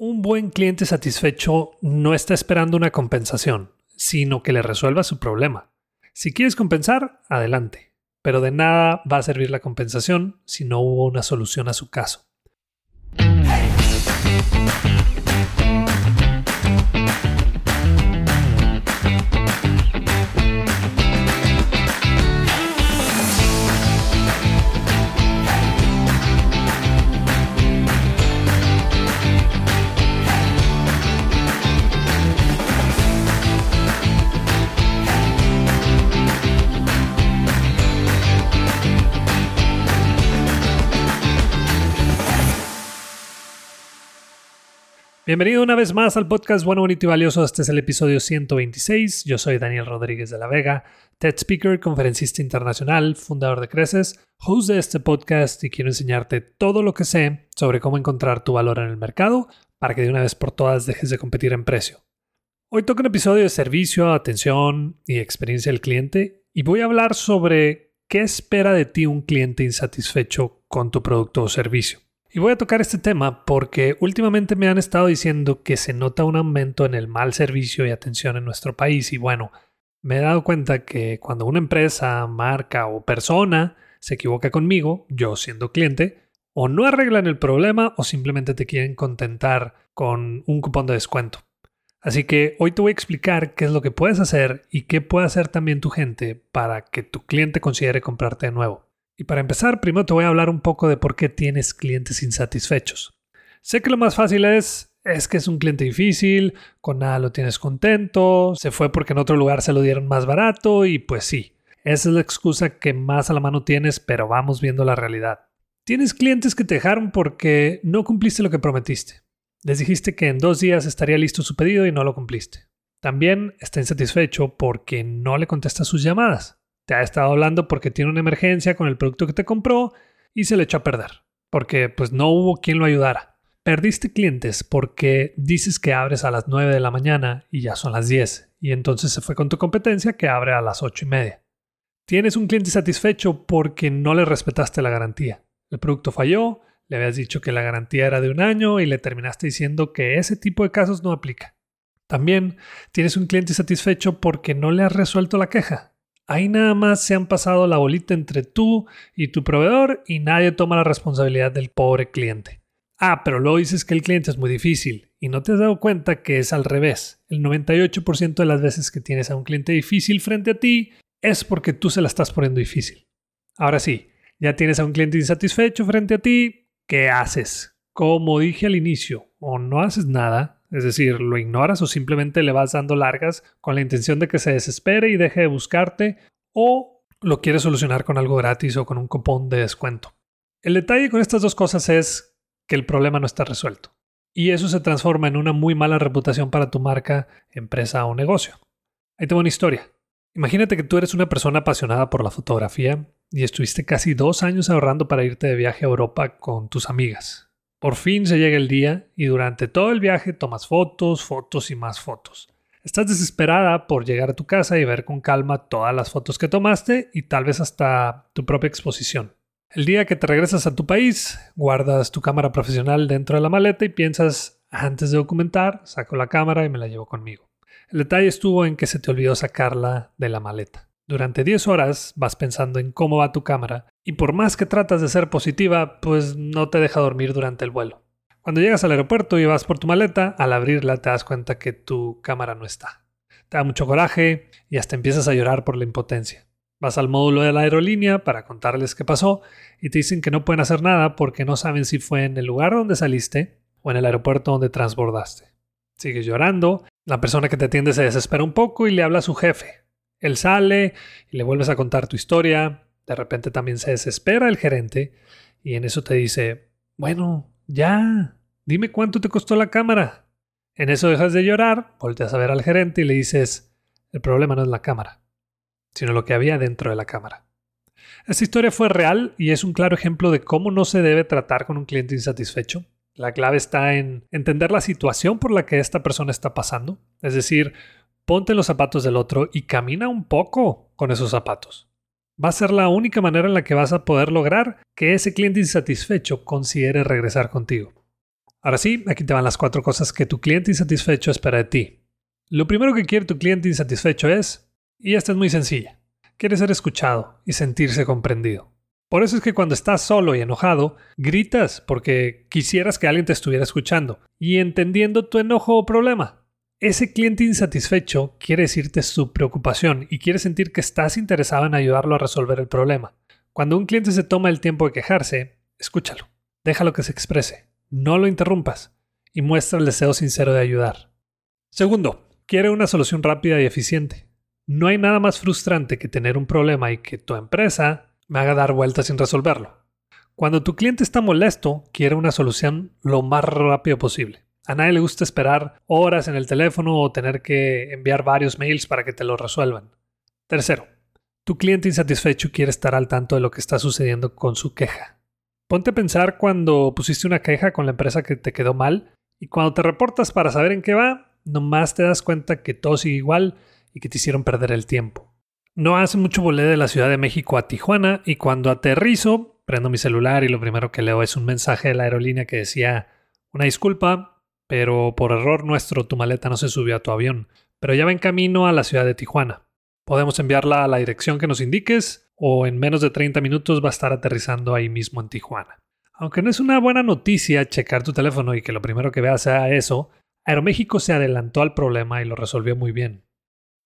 Un buen cliente satisfecho no está esperando una compensación, sino que le resuelva su problema. Si quieres compensar, adelante, pero de nada va a servir la compensación si no hubo una solución a su caso. Bienvenido una vez más al podcast Bueno, Bonito y Valioso. Este es el episodio 126. Yo soy Daniel Rodríguez de la Vega, TED Speaker, conferencista internacional, fundador de Creces, host de este podcast y quiero enseñarte todo lo que sé sobre cómo encontrar tu valor en el mercado para que de una vez por todas dejes de competir en precio. Hoy toca un episodio de servicio, atención y experiencia del cliente y voy a hablar sobre qué espera de ti un cliente insatisfecho con tu producto o servicio. Y voy a tocar este tema porque últimamente me han estado diciendo que se nota un aumento en el mal servicio y atención en nuestro país y bueno, me he dado cuenta que cuando una empresa, marca o persona se equivoca conmigo, yo siendo cliente, o no arreglan el problema o simplemente te quieren contentar con un cupón de descuento. Así que hoy te voy a explicar qué es lo que puedes hacer y qué puede hacer también tu gente para que tu cliente considere comprarte de nuevo. Y para empezar, primero te voy a hablar un poco de por qué tienes clientes insatisfechos. Sé que lo más fácil es, es que es un cliente difícil, con nada lo tienes contento, se fue porque en otro lugar se lo dieron más barato y pues sí, esa es la excusa que más a la mano tienes, pero vamos viendo la realidad. Tienes clientes que te dejaron porque no cumpliste lo que prometiste. Les dijiste que en dos días estaría listo su pedido y no lo cumpliste. También está insatisfecho porque no le contestas sus llamadas te ha estado hablando porque tiene una emergencia con el producto que te compró y se le echó a perder, porque pues no hubo quien lo ayudara. Perdiste clientes porque dices que abres a las 9 de la mañana y ya son las 10, y entonces se fue con tu competencia que abre a las 8 y media. Tienes un cliente satisfecho porque no le respetaste la garantía. El producto falló, le habías dicho que la garantía era de un año y le terminaste diciendo que ese tipo de casos no aplica. También tienes un cliente satisfecho porque no le has resuelto la queja. Ahí nada más se han pasado la bolita entre tú y tu proveedor y nadie toma la responsabilidad del pobre cliente. Ah, pero luego dices que el cliente es muy difícil y no te has dado cuenta que es al revés. El 98% de las veces que tienes a un cliente difícil frente a ti es porque tú se la estás poniendo difícil. Ahora sí, ya tienes a un cliente insatisfecho frente a ti, ¿qué haces? Como dije al inicio, o no haces nada, es decir, lo ignoras o simplemente le vas dando largas con la intención de que se desespere y deje de buscarte o lo quieres solucionar con algo gratis o con un cupón de descuento. El detalle con estas dos cosas es que el problema no está resuelto. Y eso se transforma en una muy mala reputación para tu marca, empresa o negocio. Ahí tengo una historia. Imagínate que tú eres una persona apasionada por la fotografía y estuviste casi dos años ahorrando para irte de viaje a Europa con tus amigas. Por fin se llega el día y durante todo el viaje tomas fotos, fotos y más fotos. Estás desesperada por llegar a tu casa y ver con calma todas las fotos que tomaste y tal vez hasta tu propia exposición. El día que te regresas a tu país, guardas tu cámara profesional dentro de la maleta y piensas, antes de documentar, saco la cámara y me la llevo conmigo. El detalle estuvo en que se te olvidó sacarla de la maleta. Durante 10 horas vas pensando en cómo va tu cámara y por más que tratas de ser positiva, pues no te deja dormir durante el vuelo. Cuando llegas al aeropuerto y vas por tu maleta, al abrirla te das cuenta que tu cámara no está. Te da mucho coraje y hasta empiezas a llorar por la impotencia. Vas al módulo de la aerolínea para contarles qué pasó y te dicen que no pueden hacer nada porque no saben si fue en el lugar donde saliste o en el aeropuerto donde transbordaste. Sigues llorando, la persona que te atiende se desespera un poco y le habla a su jefe, él sale y le vuelves a contar tu historia. De repente también se desespera el gerente y en eso te dice, bueno, ya, dime cuánto te costó la cámara. En eso dejas de llorar, volteas a ver al gerente y le dices, el problema no es la cámara, sino lo que había dentro de la cámara. Esta historia fue real y es un claro ejemplo de cómo no se debe tratar con un cliente insatisfecho. La clave está en entender la situación por la que esta persona está pasando, es decir, ponte los zapatos del otro y camina un poco con esos zapatos. Va a ser la única manera en la que vas a poder lograr que ese cliente insatisfecho considere regresar contigo. Ahora sí, aquí te van las cuatro cosas que tu cliente insatisfecho espera de ti. Lo primero que quiere tu cliente insatisfecho es, y esta es muy sencilla, quiere ser escuchado y sentirse comprendido. Por eso es que cuando estás solo y enojado, gritas porque quisieras que alguien te estuviera escuchando y entendiendo tu enojo o problema. Ese cliente insatisfecho quiere decirte su preocupación y quiere sentir que estás interesado en ayudarlo a resolver el problema. Cuando un cliente se toma el tiempo de quejarse, escúchalo, déjalo que se exprese, no lo interrumpas y muestra el deseo sincero de ayudar. Segundo, quiere una solución rápida y eficiente. No hay nada más frustrante que tener un problema y que tu empresa me haga dar vueltas sin resolverlo. Cuando tu cliente está molesto, quiere una solución lo más rápido posible. A nadie le gusta esperar horas en el teléfono o tener que enviar varios mails para que te lo resuelvan. Tercero, tu cliente insatisfecho quiere estar al tanto de lo que está sucediendo con su queja. Ponte a pensar cuando pusiste una queja con la empresa que te quedó mal y cuando te reportas para saber en qué va, nomás te das cuenta que todo sigue igual y que te hicieron perder el tiempo. No hace mucho volé de la Ciudad de México a Tijuana y cuando aterrizo, prendo mi celular y lo primero que leo es un mensaje de la aerolínea que decía, una disculpa, pero por error nuestro tu maleta no se subió a tu avión, pero ya va en camino a la ciudad de Tijuana. Podemos enviarla a la dirección que nos indiques o en menos de 30 minutos va a estar aterrizando ahí mismo en Tijuana. Aunque no es una buena noticia checar tu teléfono y que lo primero que veas sea eso, Aeroméxico se adelantó al problema y lo resolvió muy bien.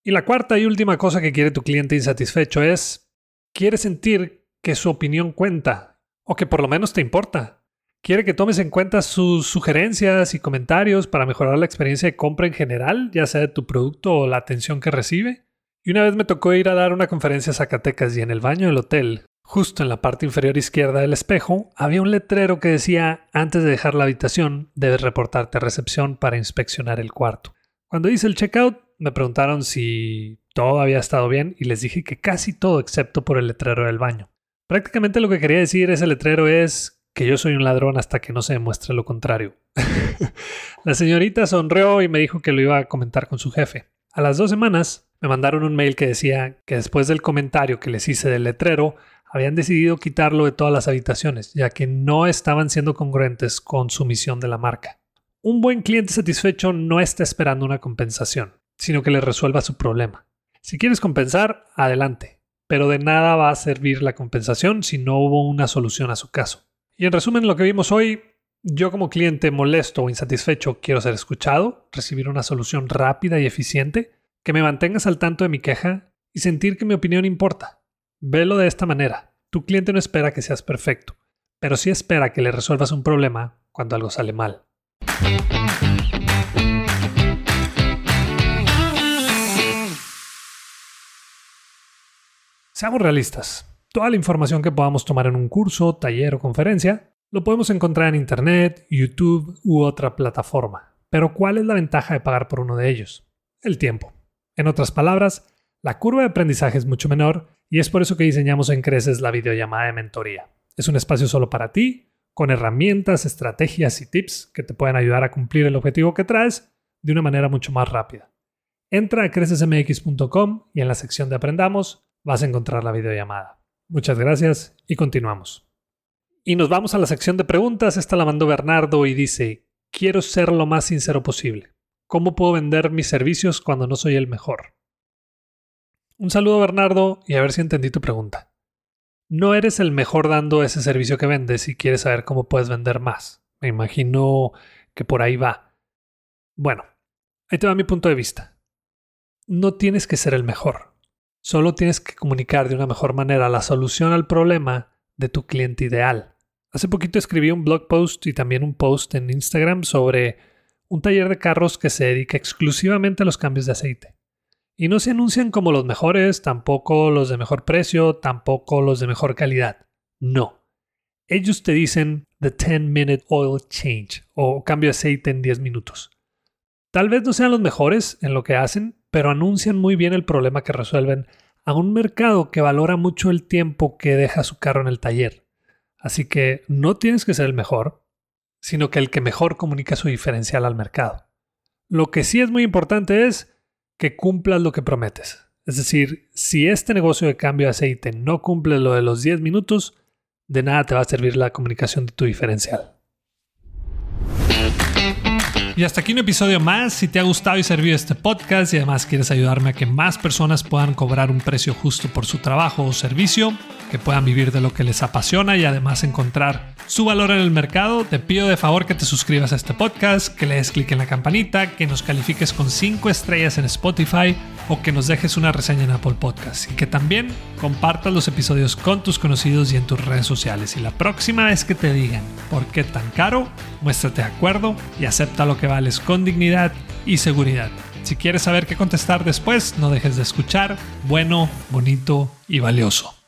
Y la cuarta y última cosa que quiere tu cliente insatisfecho es, quiere sentir que su opinión cuenta, o que por lo menos te importa. Quiere que tomes en cuenta sus sugerencias y comentarios para mejorar la experiencia de compra en general, ya sea de tu producto o la atención que recibe. Y una vez me tocó ir a dar una conferencia a Zacatecas y en el baño del hotel, justo en la parte inferior izquierda del espejo, había un letrero que decía, antes de dejar la habitación, debes reportarte a recepción para inspeccionar el cuarto. Cuando hice el checkout, me preguntaron si todo había estado bien y les dije que casi todo excepto por el letrero del baño. Prácticamente lo que quería decir ese letrero es que yo soy un ladrón hasta que no se demuestre lo contrario. la señorita sonrió y me dijo que lo iba a comentar con su jefe. A las dos semanas me mandaron un mail que decía que después del comentario que les hice del letrero, habían decidido quitarlo de todas las habitaciones, ya que no estaban siendo congruentes con su misión de la marca. Un buen cliente satisfecho no está esperando una compensación sino que le resuelva su problema. Si quieres compensar, adelante, pero de nada va a servir la compensación si no hubo una solución a su caso. Y en resumen, lo que vimos hoy, yo como cliente molesto o insatisfecho quiero ser escuchado, recibir una solución rápida y eficiente, que me mantengas al tanto de mi queja y sentir que mi opinión importa. Velo de esta manera. Tu cliente no espera que seas perfecto, pero sí espera que le resuelvas un problema cuando algo sale mal. Seamos realistas. Toda la información que podamos tomar en un curso, taller o conferencia lo podemos encontrar en Internet, YouTube u otra plataforma. Pero ¿cuál es la ventaja de pagar por uno de ellos? El tiempo. En otras palabras, la curva de aprendizaje es mucho menor y es por eso que diseñamos en Creces la videollamada de mentoría. Es un espacio solo para ti, con herramientas, estrategias y tips que te pueden ayudar a cumplir el objetivo que traes de una manera mucho más rápida. Entra a crecesmx.com y en la sección de Aprendamos vas a encontrar la videollamada. Muchas gracias y continuamos. Y nos vamos a la sección de preguntas. Esta la mandó Bernardo y dice, quiero ser lo más sincero posible. ¿Cómo puedo vender mis servicios cuando no soy el mejor? Un saludo Bernardo y a ver si entendí tu pregunta. No eres el mejor dando ese servicio que vendes y quieres saber cómo puedes vender más. Me imagino que por ahí va. Bueno, ahí te va mi punto de vista. No tienes que ser el mejor. Solo tienes que comunicar de una mejor manera la solución al problema de tu cliente ideal. Hace poquito escribí un blog post y también un post en Instagram sobre un taller de carros que se dedica exclusivamente a los cambios de aceite. Y no se anuncian como los mejores, tampoco los de mejor precio, tampoco los de mejor calidad. No. Ellos te dicen The 10 Minute Oil Change o cambio de aceite en 10 minutos. Tal vez no sean los mejores en lo que hacen, pero anuncian muy bien el problema que resuelven a un mercado que valora mucho el tiempo que deja su carro en el taller. Así que no tienes que ser el mejor, sino que el que mejor comunica su diferencial al mercado. Lo que sí es muy importante es que cumplas lo que prometes. Es decir, si este negocio de cambio de aceite no cumple lo de los 10 minutos, de nada te va a servir la comunicación de tu diferencial. Y hasta aquí un episodio más. Si te ha gustado y servido este podcast y además quieres ayudarme a que más personas puedan cobrar un precio justo por su trabajo o servicio, que puedan vivir de lo que les apasiona y además encontrar su valor en el mercado, te pido de favor que te suscribas a este podcast, que le des clic en la campanita, que nos califiques con 5 estrellas en Spotify o que nos dejes una reseña en Apple Podcast y que también compartas los episodios con tus conocidos y en tus redes sociales. Y la próxima vez que te digan por qué tan caro, muéstrate de acuerdo y acepta lo que vales con dignidad y seguridad. Si quieres saber qué contestar después, no dejes de escuchar. Bueno, bonito y valioso.